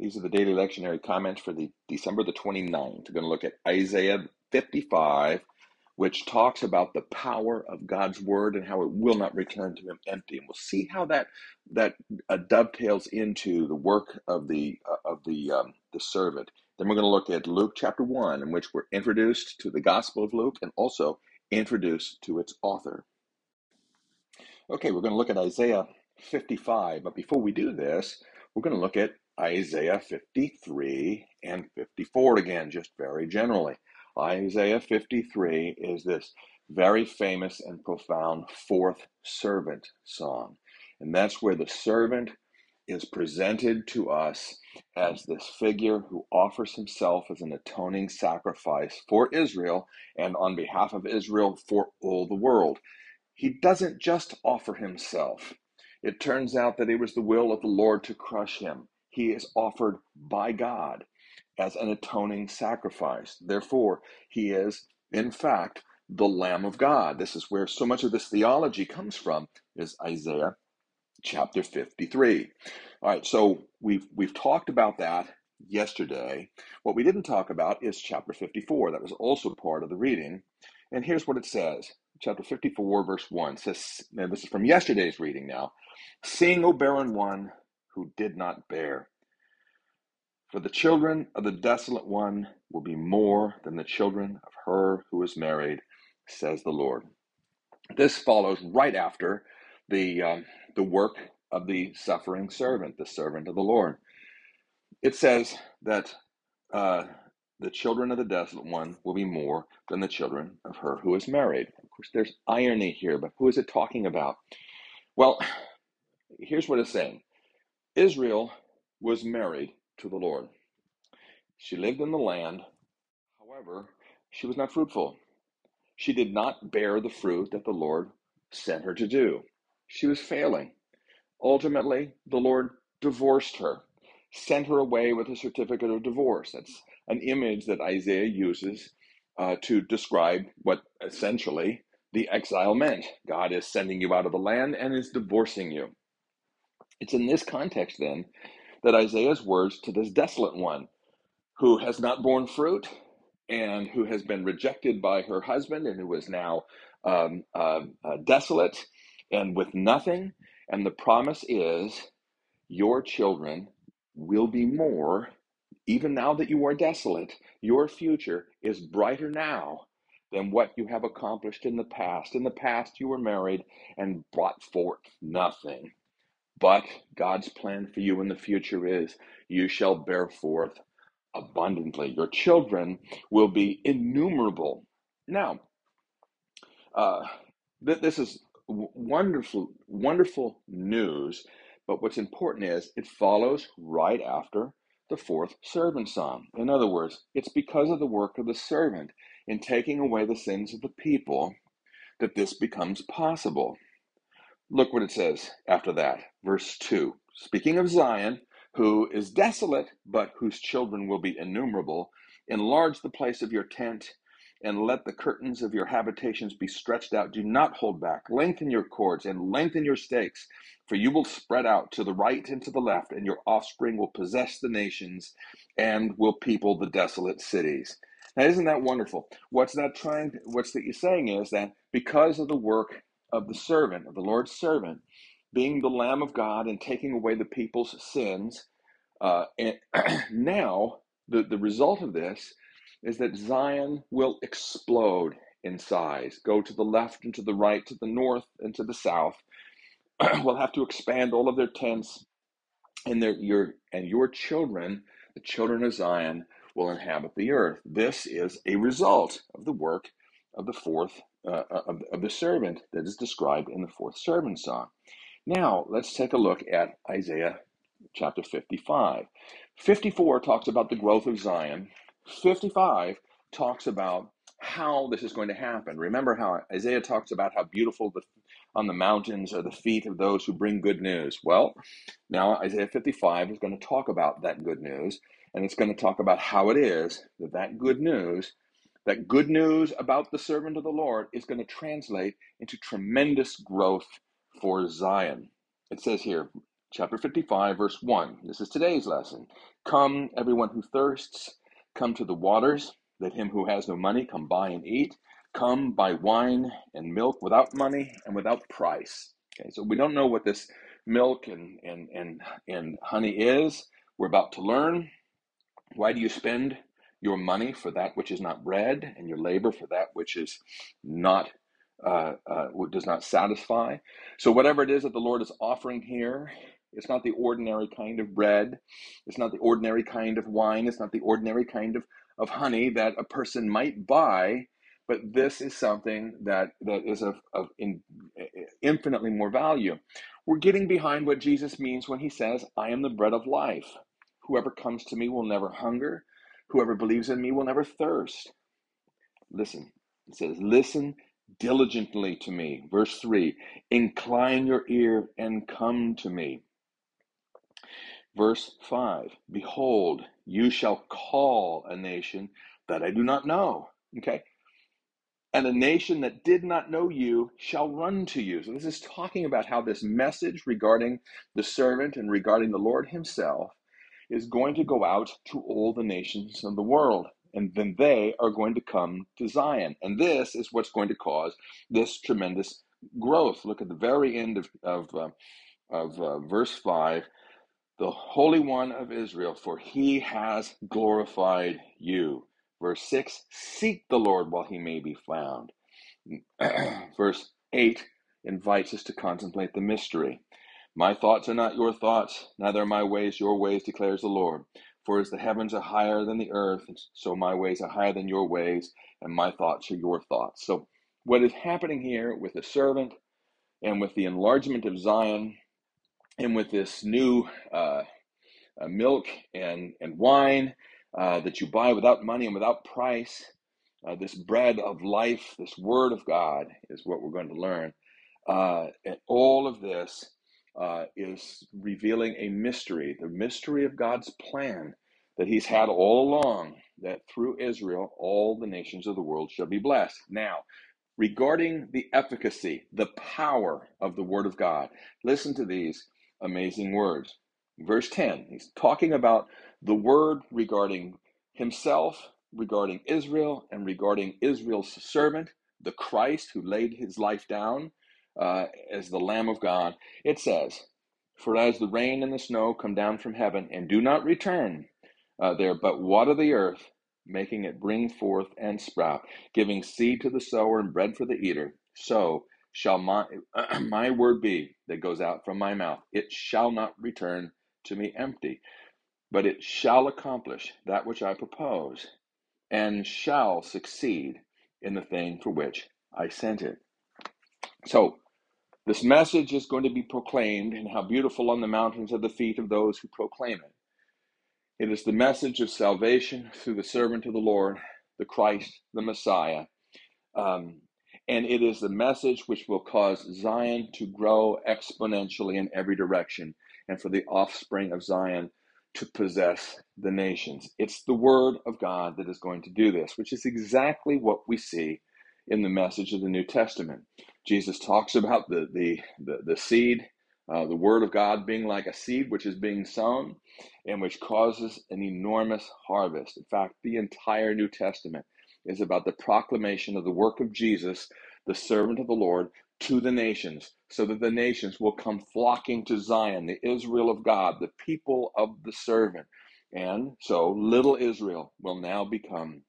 These are the daily lectionary comments for the December the 29th. We're going to look at Isaiah 55, which talks about the power of God's word and how it will not return to him empty. And we'll see how that that uh, dovetails into the work of the uh, of the um, the servant. Then we're going to look at Luke chapter 1 in which we're introduced to the Gospel of Luke and also introduced to its author. Okay, we're going to look at Isaiah 55, but before we do this, we're going to look at Isaiah 53 and 54 again, just very generally. Isaiah 53 is this very famous and profound fourth servant song. And that's where the servant is presented to us as this figure who offers himself as an atoning sacrifice for Israel and on behalf of Israel for all the world he doesn't just offer himself. It turns out that it was the will of the Lord to crush him. He is offered by God as an atoning sacrifice. Therefore, he is, in fact, the Lamb of God. This is where so much of this theology comes from, is Isaiah chapter 53. All right, so we've we've talked about that yesterday. What we didn't talk about is chapter 54. That was also part of the reading. And here's what it says chapter 54, verse 1 says, this is from yesterday's reading now. Sing, O barren one who did not bear. For the children of the desolate one will be more than the children of her who is married, says the Lord. This follows right after the, um, the work of the suffering servant, the servant of the Lord. It says that uh, the children of the desolate one will be more than the children of her who is married. Of course, there's irony here, but who is it talking about? Well, here's what it's saying Israel was married to the Lord. She lived in the land, however, she was not fruitful. She did not bear the fruit that the Lord sent her to do. She was failing. Ultimately, the Lord divorced her, sent her away with a certificate of divorce. That's an image that Isaiah uses uh, to describe what essentially the exile meant. God is sending you out of the land and is divorcing you. It's in this context, then, that Isaiah's words to this desolate one who has not borne fruit and who has been rejected by her husband and who is now um, uh, uh, desolate and with nothing. And the promise is, Your children will be more even now that you are desolate, your future is brighter now than what you have accomplished in the past. In the past, you were married and brought forth nothing. But God's plan for you in the future is you shall bear forth abundantly. Your children will be innumerable. Now, uh, th- this is wonderful, wonderful news. But what's important is it follows right after the fourth servant song. In other words, it's because of the work of the servant in taking away the sins of the people that this becomes possible. Look what it says after that, verse 2. Speaking of Zion, who is desolate, but whose children will be innumerable, enlarge the place of your tent and let the curtains of your habitations be stretched out. Do not hold back. Lengthen your cords and lengthen your stakes, for you will spread out to the right and to the left, and your offspring will possess the nations and will people the desolate cities. Now, isn't that wonderful? What's that trying? What's that you're saying is that because of the work of the servant, of the Lord's servant, being the Lamb of God and taking away the people's sins, uh, and now the, the result of this is that Zion will explode in size, go to the left and to the right, to the north and to the south. will have to expand all of their tents, and their your and your children, the children of Zion, will inhabit the earth. This is a result of the work of the fourth uh, uh of, of the servant that is described in the fourth servant song. Now let's take a look at Isaiah chapter 55. 54 talks about the growth of Zion. 55 talks about how this is going to happen. Remember how Isaiah talks about how beautiful the, on the mountains are the feet of those who bring good news. Well, now Isaiah 55 is going to talk about that good news, and it's going to talk about how it is that that good news, that good news about the servant of the Lord, is going to translate into tremendous growth for Zion. It says here, chapter 55, verse 1. This is today's lesson. Come, everyone who thirsts, come to the waters. Let him who has no money come buy and eat. Come buy wine and milk without money and without price. Okay, so we don't know what this milk and, and, and, and honey is. We're about to learn. Why do you spend your money for that which is not bread and your labor for that which is not uh, uh, does not satisfy. So, whatever it is that the Lord is offering here, it's not the ordinary kind of bread. It's not the ordinary kind of wine. It's not the ordinary kind of, of honey that a person might buy. But this is something that, that is of, of in, infinitely more value. We're getting behind what Jesus means when he says, I am the bread of life. Whoever comes to me will never hunger. Whoever believes in me will never thirst. Listen, it says, Listen diligently to me. Verse 3 Incline your ear and come to me. Verse 5 Behold, you shall call a nation that I do not know. Okay? And a nation that did not know you shall run to you. So, this is talking about how this message regarding the servant and regarding the Lord Himself is going to go out to all the nations of the world and then they are going to come to Zion. And this is what's going to cause this tremendous growth. Look at the very end of, of, uh, of uh, verse 5 the Holy One of Israel, for he has glorified you. Verse 6 Seek the Lord while he may be found. verse 8 invites us to contemplate the mystery. My thoughts are not your thoughts, neither are my ways your ways, declares the Lord. For as the heavens are higher than the earth, so my ways are higher than your ways, and my thoughts are your thoughts. So, what is happening here with the servant and with the enlargement of Zion and with this new uh, uh, milk and, and wine uh, that you buy without money and without price, uh, this bread of life, this word of God is what we're going to learn. Uh, and all of this uh, is revealing a mystery, the mystery of God's plan that He's had all along, that through Israel, all the nations of the world shall be blessed. Now, regarding the efficacy, the power of the Word of God, listen to these amazing words. Verse 10, he's talking about the Word regarding Himself, regarding Israel, and regarding Israel's servant, the Christ who laid His life down uh, as the Lamb of God, it says, For as the rain and the snow come down from heaven and do not return uh, there, but water the earth, making it bring forth and sprout, giving seed to the sower and bread for the eater, so shall my, my word be that goes out from my mouth. It shall not return to me empty, but it shall accomplish that which I propose, and shall succeed in the thing for which I sent it. So, this message is going to be proclaimed, and how beautiful on the mountains are the feet of those who proclaim it. It is the message of salvation through the servant of the Lord, the Christ, the Messiah. Um, and it is the message which will cause Zion to grow exponentially in every direction, and for the offspring of Zion to possess the nations. It's the word of God that is going to do this, which is exactly what we see in the message of the New Testament. Jesus talks about the the the, the seed, uh, the word of God being like a seed which is being sown, and which causes an enormous harvest. In fact, the entire New Testament is about the proclamation of the work of Jesus, the servant of the Lord, to the nations, so that the nations will come flocking to Zion, the Israel of God, the people of the servant. And so little Israel will now become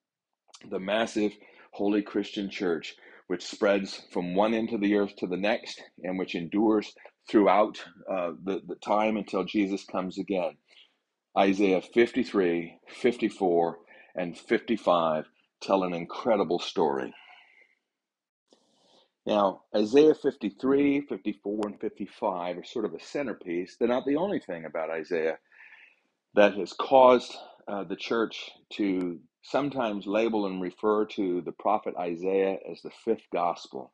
the massive holy Christian church, which spreads from one end of the earth to the next and which endures throughout uh, the, the time until Jesus comes again. Isaiah 53, 54, and 55 tell an incredible story. Now, Isaiah 53, 54, and 55 are sort of a centerpiece. They're not the only thing about Isaiah that has caused uh, the church to sometimes label and refer to the prophet Isaiah as the fifth gospel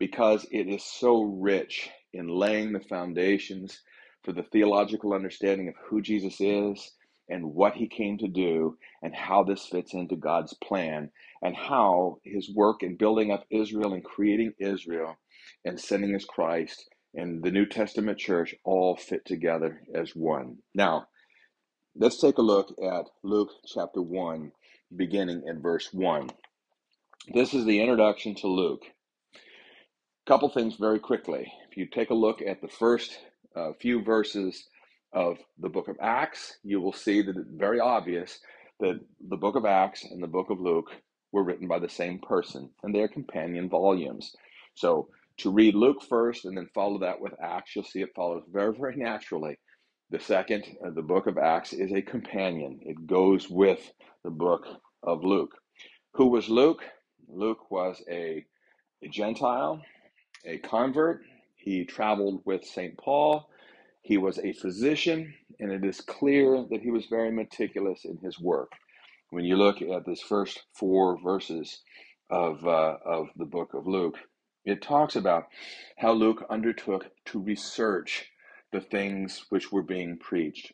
because it is so rich in laying the foundations for the theological understanding of who Jesus is and what he came to do and how this fits into God's plan and how his work in building up Israel and creating Israel and sending his Christ and the New Testament church all fit together as one. Now, let's take a look at Luke chapter 1, beginning in verse 1. This is the introduction to Luke. A couple things very quickly. If you take a look at the first uh, few verses of the book of Acts, you will see that it's very obvious that the book of Acts and the book of Luke were written by the same person, and they are companion volumes. So to read Luke first and then follow that with Acts, you'll see it follows very, very naturally. The second, uh, the book of Acts, is a companion. It goes with the book of Luke. Who was Luke? Luke was a, a Gentile, a convert. He traveled with St. Paul. He was a physician, and it is clear that he was very meticulous in his work. When you look at this first four verses of, uh, of the book of Luke, it talks about how Luke undertook to research the things which were being preached.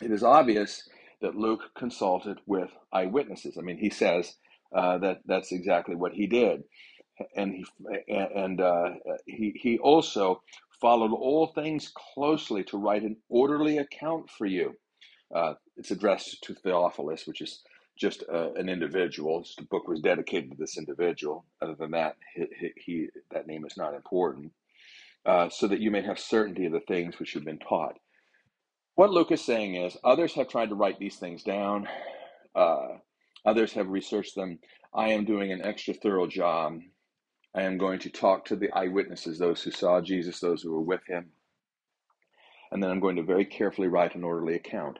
It is obvious that Luke consulted with eyewitnesses. I mean, he says uh, that that's exactly what he did, and he and uh, he he also followed all things closely to write an orderly account for you. Uh, it's addressed to Theophilus, which is just uh, an individual. The book was dedicated to this individual. Other than that, he, he, he that name is not important. Uh, so that you may have certainty of the things which you've been taught. What Luke is saying is, others have tried to write these things down. Uh, others have researched them. I am doing an extra thorough job. I am going to talk to the eyewitnesses, those who saw Jesus, those who were with him, and then I'm going to very carefully write an orderly account.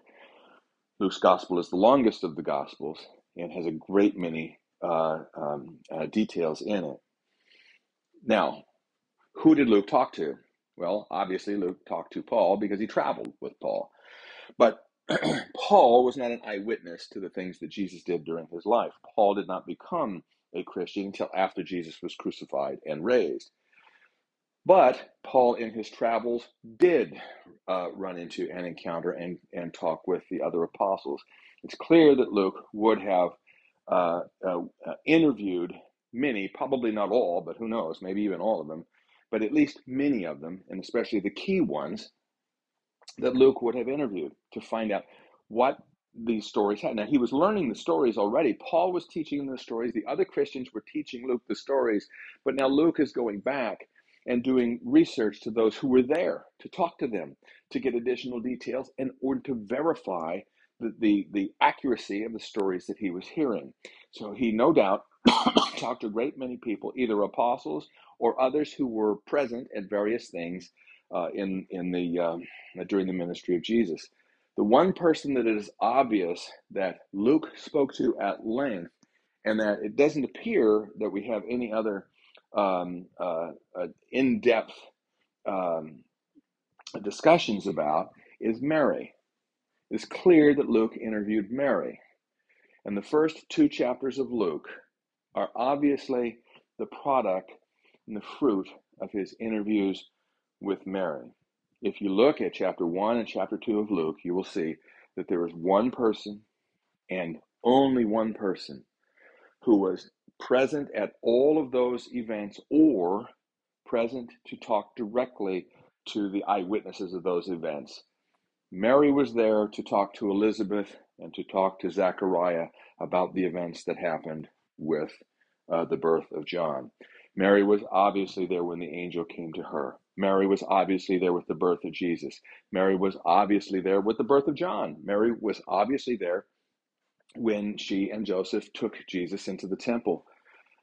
Luke's gospel is the longest of the gospels and has a great many uh, um, uh, details in it. Now, who did Luke talk to? Well, obviously, Luke talked to Paul because he traveled with Paul. But Paul was not an eyewitness to the things that Jesus did during his life. Paul did not become a Christian until after Jesus was crucified and raised. But Paul, in his travels, did uh, run into and encounter and, and talk with the other apostles. It's clear that Luke would have uh, uh, uh, interviewed many, probably not all, but who knows, maybe even all of them, but at least many of them, and especially the key ones that Luke would have interviewed to find out what these stories had. Now, he was learning the stories already. Paul was teaching the stories, the other Christians were teaching Luke the stories, but now Luke is going back and doing research to those who were there to talk to them to get additional details in order to verify the, the, the accuracy of the stories that he was hearing. So he no doubt talked to a great many people, either apostles or others who were present at various things uh, in, in the, um, during the ministry of Jesus. The one person that it is obvious that Luke spoke to at length and that it doesn't appear that we have any other um, uh, uh, in depth um, discussions about is Mary. It's clear that Luke interviewed Mary. And the first two chapters of Luke are obviously the product and the fruit of his interviews with Mary. If you look at chapter 1 and chapter 2 of Luke, you will see that there is one person and only one person who was present at all of those events or present to talk directly to the eyewitnesses of those events. Mary was there to talk to Elizabeth and to talk to Zechariah about the events that happened with uh, the birth of John. Mary was obviously there when the angel came to her. Mary was obviously there with the birth of Jesus. Mary was obviously there with the birth of John. Mary was obviously there when she and Joseph took Jesus into the temple.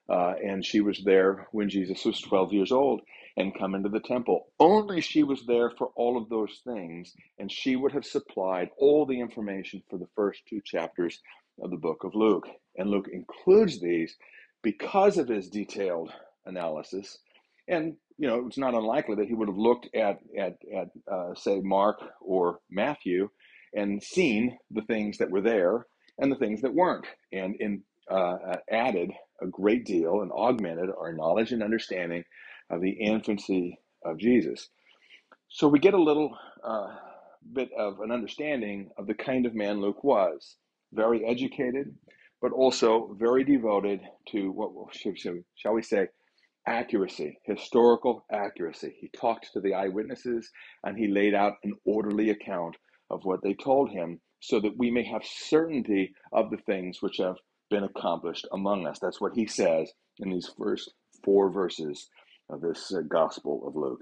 Uh, and she was there when Jesus was 12 years old and come into the temple. Only she was there for all of those things, and she would have supplied all the information for the first two chapters of the book of Luke. And Luke includes these because of his detailed analysis. And you know, it's not unlikely that he would have looked at at at uh, say Mark or Matthew and seen the things that were there and the things that weren't, and in uh, added a great deal and augmented our knowledge and understanding of the infancy of Jesus. So we get a little uh, bit of an understanding of the kind of man Luke was very educated, but also very devoted to what shall we say, accuracy, historical accuracy. He talked to the eyewitnesses and he laid out an orderly account of what they told him so that we may have certainty of the things which have been accomplished among us. That's what he says in these first four verses of this uh, Gospel of Luke.